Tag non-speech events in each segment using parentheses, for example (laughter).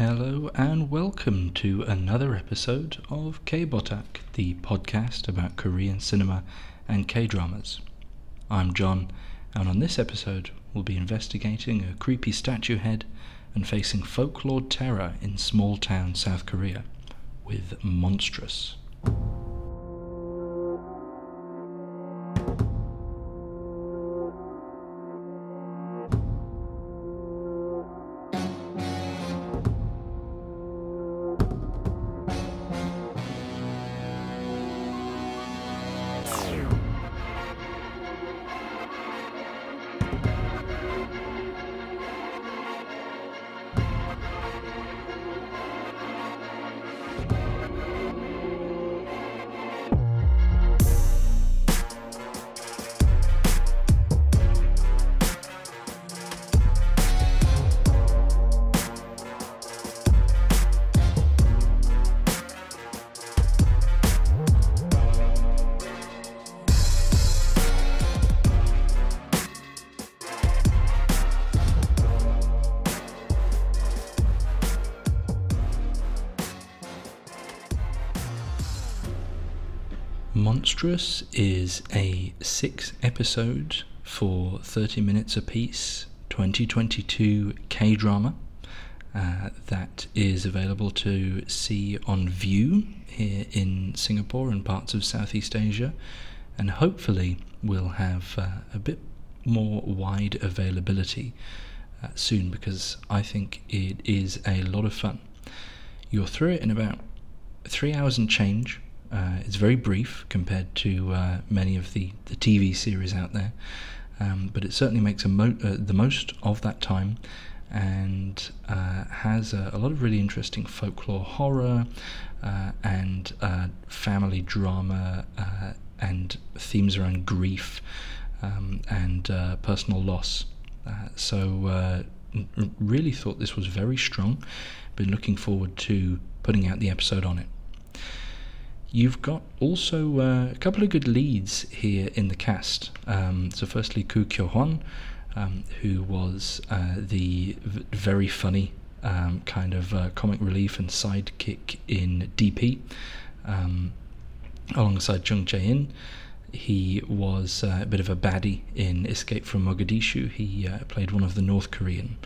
Hello and welcome to another episode of K-Botak, the podcast about Korean cinema and K-dramas. I'm John, and on this episode we'll be investigating a creepy statue head and facing folklore terror in small town South Korea with Monstrous. Monstrous is a six episode for 30 minutes apiece 2022 K drama uh, that is available to see on view here in Singapore and parts of Southeast Asia, and hopefully we'll have uh, a bit more wide availability uh, soon because I think it is a lot of fun. You're through it in about three hours and change uh, it's very brief compared to uh, many of the, the TV series out there, um, but it certainly makes mo- uh, the most of that time and uh, has a, a, lot of really interesting folklore horror uh, and uh, family drama and themes around grief um, and personal loss. so, really thought this was very strong. Been looking forward to putting out the episode on it. You've got also uh, a couple of good leads here in the cast. Um, so, firstly, Koo Kyo Hwan, um, who was uh, the v- very funny um, kind of uh, comic relief and sidekick in DP, um, alongside Jung Hae In. He was uh, a bit of a baddie in Escape from Mogadishu. He uh, played one of the North Korean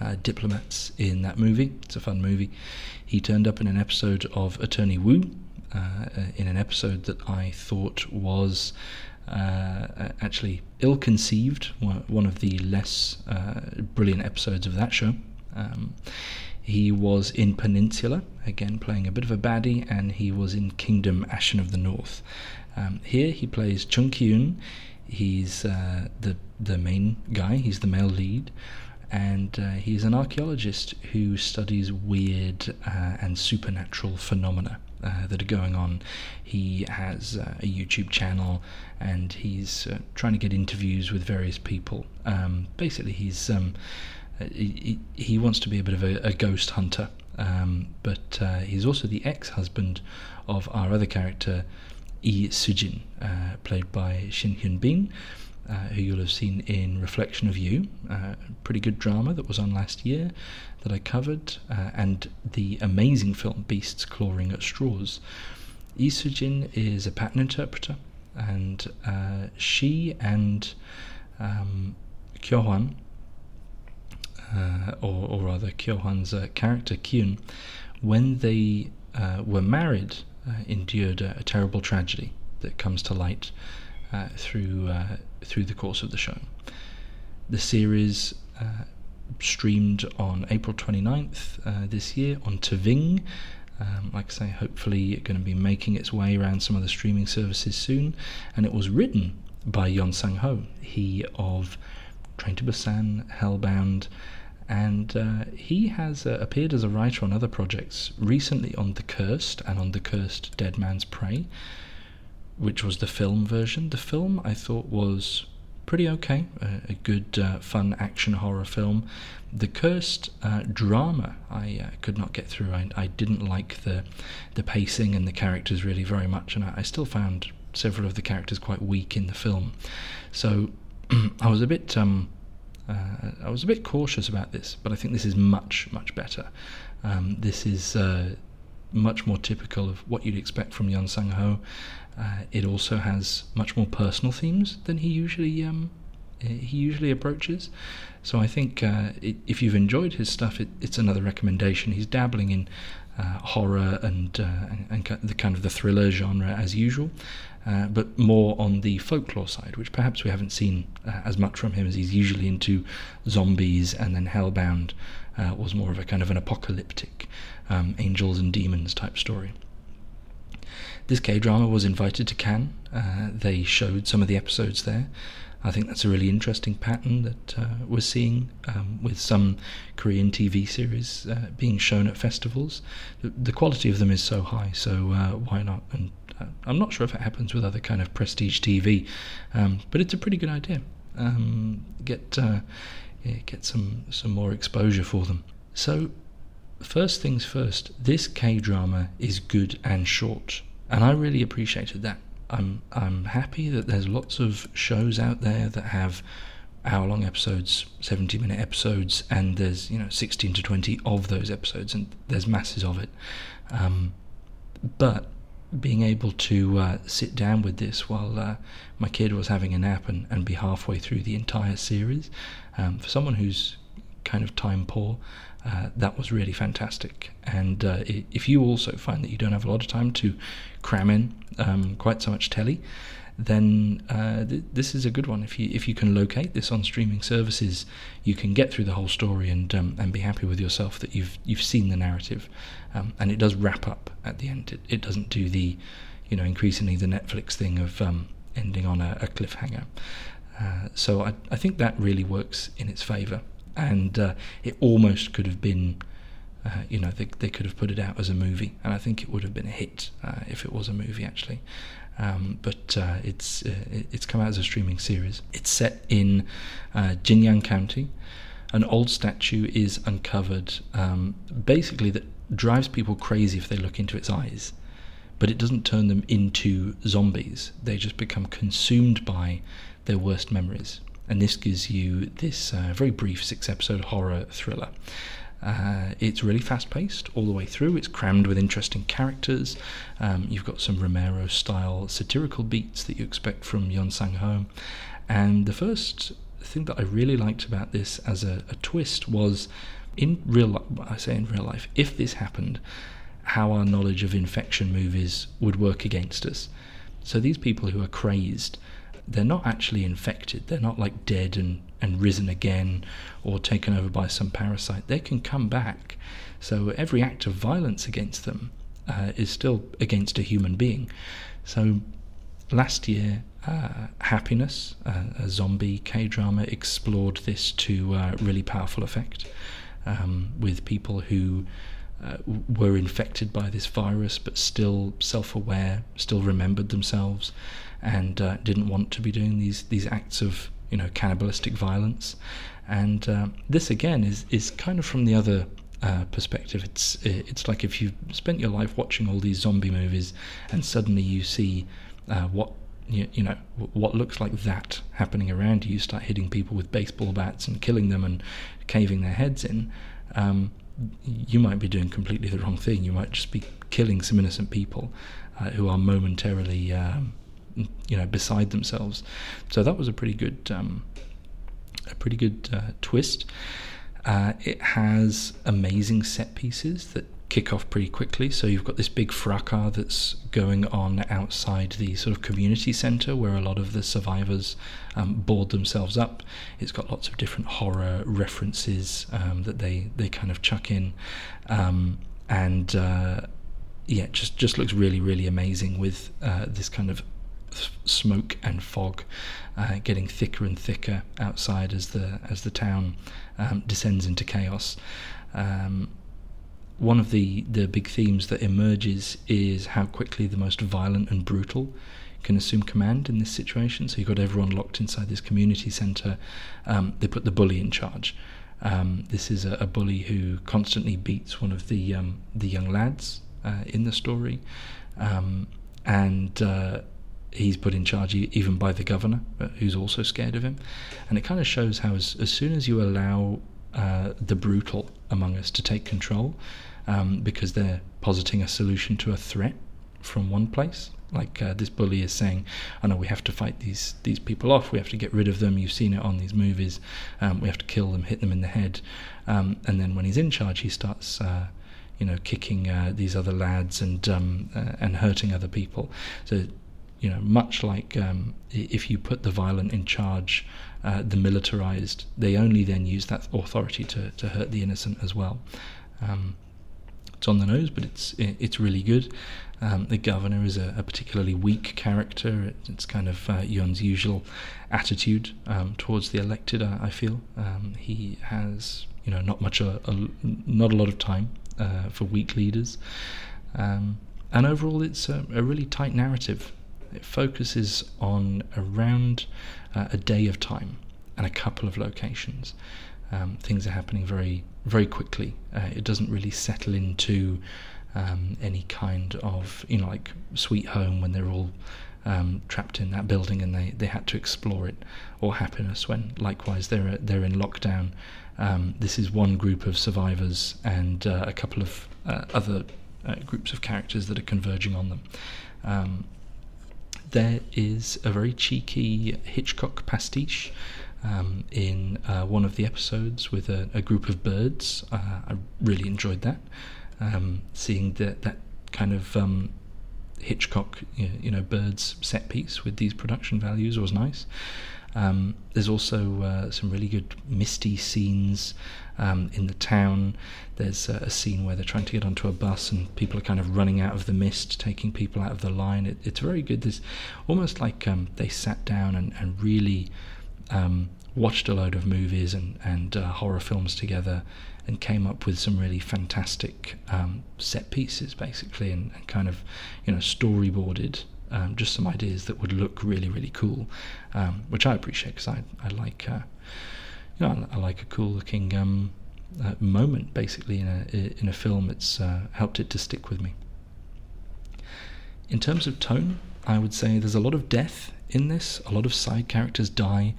uh, diplomats in that movie. It's a fun movie. He turned up in an episode of Attorney Woo, uh, in an episode that I thought was uh, actually ill conceived, one of the less uh, brilliant episodes of that show. Um, he was in Peninsula, again playing a bit of a baddie, and he was in Kingdom Ashin of the North. Um, here he plays Chung Kyun. He's uh, the the main guy. He's the male lead, and uh, he's an archaeologist who studies weird uh, and supernatural phenomena uh, that are going on. He has uh, a YouTube channel and he's uh, trying to get interviews with various people. Um, basically, he's um, uh, he, he, wants to be a bit of a, a ghost hunter, um, but uh, he's also the ex-husband of our other character, Lee Sujin, uh, played by Shin Hyun Been. Uh, who you'll have seen in Reflection of You, uh, pretty good drama that was on last year that I covered, uh, and the amazing film Beasts Clawing at Straws. Lee Sujin is a pattern interpreter, and uh, she and um, Kyo Hwan, uh, or, or, rather Kyo Hwan's character Kyun, when they were married, endured a, a terrible tragedy that comes to light uh, through uh, through the course of the show. The series uh, streamed on April 29th uh, this year on TVING. Um, like I say, hopefully going to be making its way around some of the streaming services soon. And it was written by Yeon Sang Ho, he of Train to Busan, Hellbound, and uh, he has uh, appeared as a writer on other projects, recently on The Cursed and on The Cursed Dead Man's Prey which was the film version. The film I thought was pretty okay, a, a good, uh, fun action horror film. The Cursed uh, drama I uh, could not get through. I, I, didn't like the the pacing and the characters really very much, and I, I still found several of the characters quite weak in the film. So (clears throat) I was a bit um, Uh, I was a bit cautious about this, but I think this is much, much better. Um, this is uh, much more typical of what you'd expect from Yeon Sang Ho. Uh, it also has much more personal themes than he usually um, he usually approaches. So I think uh, it, if you've enjoyed his stuff, it, it's another recommendation. He's dabbling in uh, horror and, uh, and, and the kind of the thriller genre as usual, uh, but more on the folklore side, which perhaps we haven't seen uh, as much from him as he's usually into zombies and then Hellbound uh, was more of a kind of an apocalyptic um, angels and demons type story. This K drama was invited to Cannes. Uh, they showed some of the episodes there. I think that's a really interesting pattern that uh, we're seeing um, with some Korean TV series uh, being shown at festivals. The, the, quality of them is so high, so uh, why not? And uh, I'm not sure if it happens with other kind of prestige TV, um, but it's a pretty good idea. Um, get uh, yeah, get some some more exposure for them. So, first things first, this K drama is good and short, and I really appreciated that. I'm I'm happy that there's lots of shows out there that have hour long episodes, 70 minute episodes, and there's you know 16 to 20 of those episodes, and there's masses of it. Um, but being able to uh, sit down with this while uh, my kid was having a nap and, and be halfway through the entire series, um, for someone who's kind of time poor, uh, that was really fantastic. And uh, if you also find that you don't have a lot of time to cram in um, quite so much telly, then uh, th- this is a good one. If you if you can locate this on streaming services, you can get through the whole story and um, and be happy with yourself that you've you've seen the narrative, um, and it does wrap up at the end. It, it doesn't do the, you know, increasingly the Netflix thing of um, ending on a, a cliffhanger. Uh, so I I think that really works in its favour and uh, it almost could have been. Uh, you know, they, they could have put it out as a movie, and I think it would have been a hit uh, if it was a movie, actually. Um, but uh, it's uh, it's come out as a streaming series. It's set in Jinyang County. An old statue is uncovered, um, basically that drives people crazy if they look into its eyes, but it doesn't turn them into zombies. They just become consumed by their worst memories and this gives you this uh, very brief six episode horror thriller. Uh, it's really fast paced all the way through. It's crammed with interesting characters. Um, you've got some Romero style satirical beats that you expect from Yeon Sang Ho. And the first thing that I really liked about this as a, a twist was in real life, I say in real life, if this happened, how our knowledge of infection movies would work against us. So these people who are crazed they're not actually infected. They're not like dead and, and risen again or taken over by some parasite. They can come back. So every act of violence against them uh, is still against a human being. So last year, uh, Happiness, uh, a zombie K drama, explored this to uh, really powerful effect um, with people who. Uh, were infected by this virus but still self aware, still remembered themselves, and uh, didn't want to be doing these these acts of you know cannibalistic violence. And uh, this again is is kind of from the other uh, perspective. It's it's like if you've spent your life watching all these zombie movies, and suddenly you see uh, what you, you, know what looks like that happening around you. You start hitting people with baseball bats and killing them and caving their heads in. Um, you might be doing completely the wrong thing. You might just be killing some innocent people uh, who are momentarily um, you know beside themselves. So that was a pretty good um, a pretty good uh, twist. Uh, it has amazing set pieces that kick off pretty quickly. So you've got this big fracas that's going on outside the sort of community centre where a lot of the survivors um, board themselves up. It's got lots of different horror references um, that they, they kind of chuck in. Um, and uh, yeah, just just looks really really amazing with uh, this kind of smoke and fog uh, getting thicker and thicker outside as the as the town um, descends into chaos. Um, one of the, the big themes that emerges is how quickly the most violent and brutal can assume command in this situation. So you've got everyone locked inside this community centre. Um, they put the bully in charge. Um, this is a, a, bully who constantly beats one of the um, the young lads uh, in the story, um, and uh, he's put in charge even by the governor, uh, who's also scared of him. And it kind of shows how, as, as soon as you allow uh, the brutal among us to take control, um, because they're positing a solution to a threat from one place. Like uh, this bully is saying, "I know we have to fight these these people off. We have to get rid of them. You've seen it on these movies. Um, we have to kill them, hit them in the head." Um, and then when he's in charge, he starts, uh, you know, kicking uh, these other lads and um, uh, and hurting other people. So you know, much like um, if you put the violent in charge, uh, the militarized, they only then use that authority to, to hurt the innocent as well. It's on the nose, but it's it's really good. Um, the governor is a, a, particularly weak character. It, it's kind of uh, Yeon's usual attitude um, towards the elected. I, I feel um, he has you know not much a, a not a lot of time uh, for weak leaders, um, and overall it's a, a really tight narrative. It focuses on around uh, a day of time and a couple of locations. Um, things are happening very, very quickly. Uh, it doesn't really settle into um, any kind of, you know, like Sweet Home when they're all um, trapped in that building and they, they had to explore it, or Happiness when likewise they're they're in lockdown. Um, this is one group of survivors and uh, a couple of uh, other uh, groups of characters that are converging on them. Um, there is a very cheeky Hitchcock pastiche um, in uh, one of the episodes with a, a group of birds. Uh, I really enjoyed that. Um, seeing that that kind of um, Hitchcock, you know, birds set piece with these production values was nice. Um, there's also uh, some really good misty scenes um, in the town. There's a, a, scene where they're trying to get onto a bus and people are kind of running out of the mist, taking people out of the line. It, it's very good. There's almost like um, they sat down and, and really um, watched a load of movies and, and uh, horror films together and came up with some really fantastic um, set pieces, basically, and, and, kind of, you know, storyboarded um, just some ideas that would look really, really cool, um, which I appreciate because I, I like, uh, you know, I, like a cool looking um, uh, moment basically in a in a film. It's uh, helped it to stick with me. In terms of tone, I would say there's a lot of death in this. A lot of side characters die.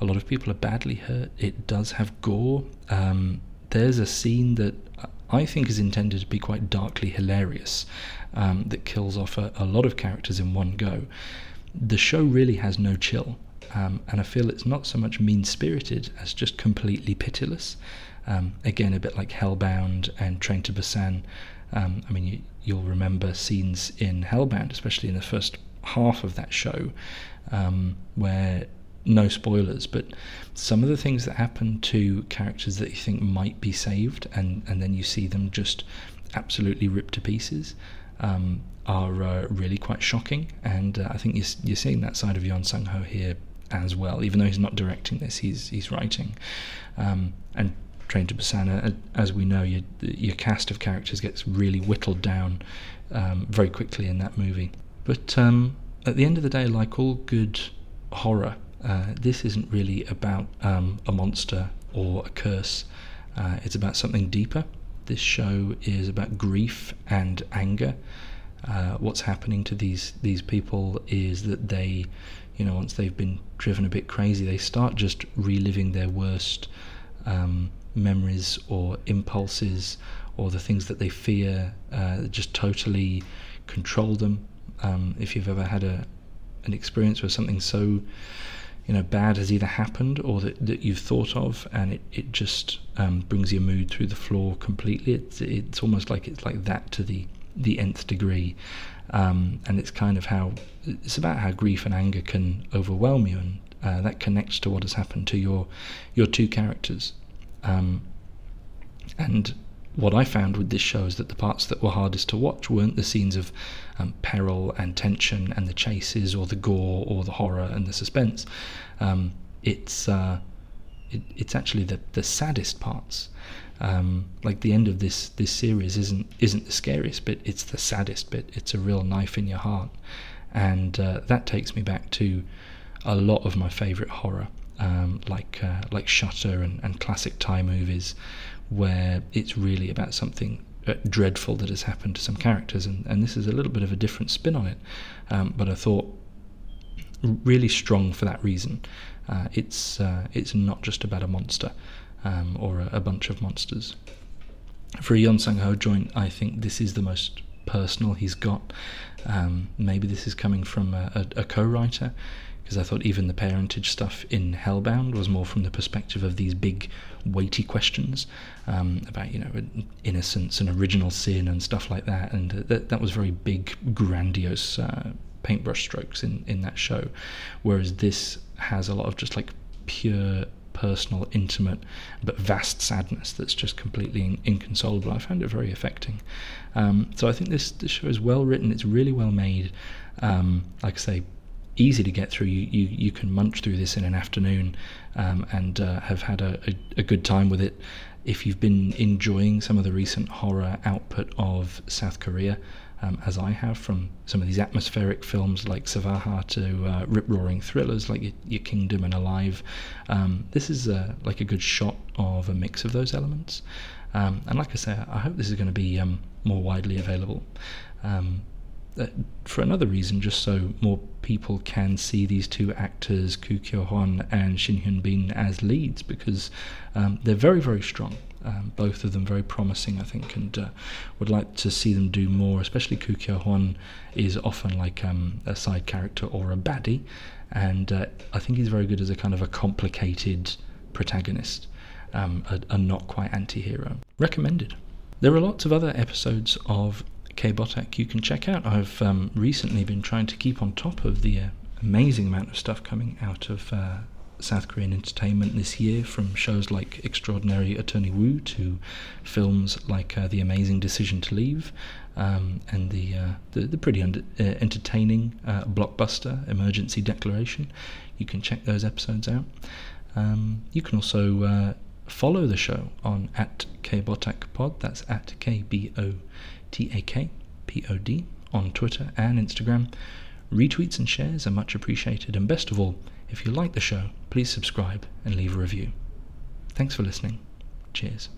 A lot of people are badly hurt. It does have gore. Um, there's a scene that I think is intended to be quite darkly hilarious, um, that kills off a, a, lot of characters in one go. The show really has no chill, um, and I feel it's not so much mean spirited as just completely pitiless. Um, again, a bit like Hellbound and Train to Busan. Um, I mean, you, will remember scenes in Hellbound, especially in the first half of that show, um, where no spoilers, but some of the things that happen to characters that you think might be saved, and, and then you see them just absolutely ripped to pieces, um, are uh, really quite shocking. And uh, I think you're, you're seeing that side of Yeon Sang Ho here as well, even though he's not directing this, he's he's writing. Um, and Train to Busan, uh, as we know, your, your cast of characters gets really whittled down um, very quickly in that movie. But um, at the end of the day, like all good horror, uh, this isn't really about um, a monster or a curse. Uh, it's about something deeper. This show is about grief and anger. Uh, what's happening to these these people is that they, you know, once they've been driven a bit crazy, they start just reliving their worst um, memories or impulses or the things that they fear. Uh, just totally control them. Um, if you've ever had a an experience where something so you know bad has either happened or that, that you've thought of and it, it just um, brings your mood through the floor completely. It's, it's almost like it's like that to the the nth degree. Um, and it's kind of how it's about how grief and anger can overwhelm you and uh, that connects to what has happened to your your two characters. Um, and what I found with this show is that the parts that were hardest to watch weren't the scenes of um, peril and tension and the chases or the gore or the horror and the suspense. Um, it's uh, it, it's actually the the saddest parts. Um, like the end of this this series isn't isn't the scariest bit; it's the saddest bit. It's a real knife in your heart, and uh, that takes me back to a lot of my favourite horror, um, like uh, like Shutter and, and classic Thai movies, where it's really about something uh, dreadful that has happened to some characters, and, and this is a little bit of a different spin on it. Um, but I thought really strong for that reason. Uh, it's uh, it's not just about a monster um, or a, a, bunch of monsters. For a Yeon Sang Ho joint, I think this is the most personal he's got. Um, maybe this is coming from a, a, a co-writer because I thought even the parentage stuff in Hellbound was more from the perspective of these big, weighty questions um, about you know innocence and original sin and stuff like that, and that that was very big, grandiose uh, paintbrush strokes in in that show, whereas this has a lot of just like pure personal, intimate, but vast sadness that's just completely in- inconsolable. I found it very affecting. Um, so I think this, this show is well written, it's really well made. Um, like I say, easy to get through. You, you, you can munch through this in an afternoon um, and uh, have had a, a, a, good time with it. If you've been enjoying some of the recent horror output of South Korea, um, as I have from some of these atmospheric films like Svaha to uh, rip roaring thrillers like your, Kingdom and Alive. Um, this is uh, like a good shot of a mix of those elements. Um, and like I say, I hope this is going to be um, more widely available. Uh, for another reason, just so more people can see these two actors, Koo Kyo Hwan and Shin Hyun Been, as leads, because um, they're very, very strong. Um, both of them very promising, I think, and uh, would like to see them do more. Especially Koo Kyo Hwan is often like um, a side character or a baddie, and uh, I think he's very good as a kind of a complicated protagonist, um, a, a not quite anti-hero. Recommended. There are lots of other episodes of K-Botak you can check out. I've um, recently been trying to keep on top of the uh, amazing amount of stuff coming out of uh, South Korean entertainment this year, from shows like Extraordinary Attorney Woo to films like uh, The Amazing Decision to Leave um, and the, uh, the, the pretty uh, entertaining uh, blockbuster Emergency Declaration. You can check those episodes out. Um, you can also follow the show on at kbotakpod. That's at k b o t a k p o d on Twitter and Instagram. Retweets and shares are much appreciated, and best of all if you like the show, please subscribe and leave a review. Thanks for listening. Cheers.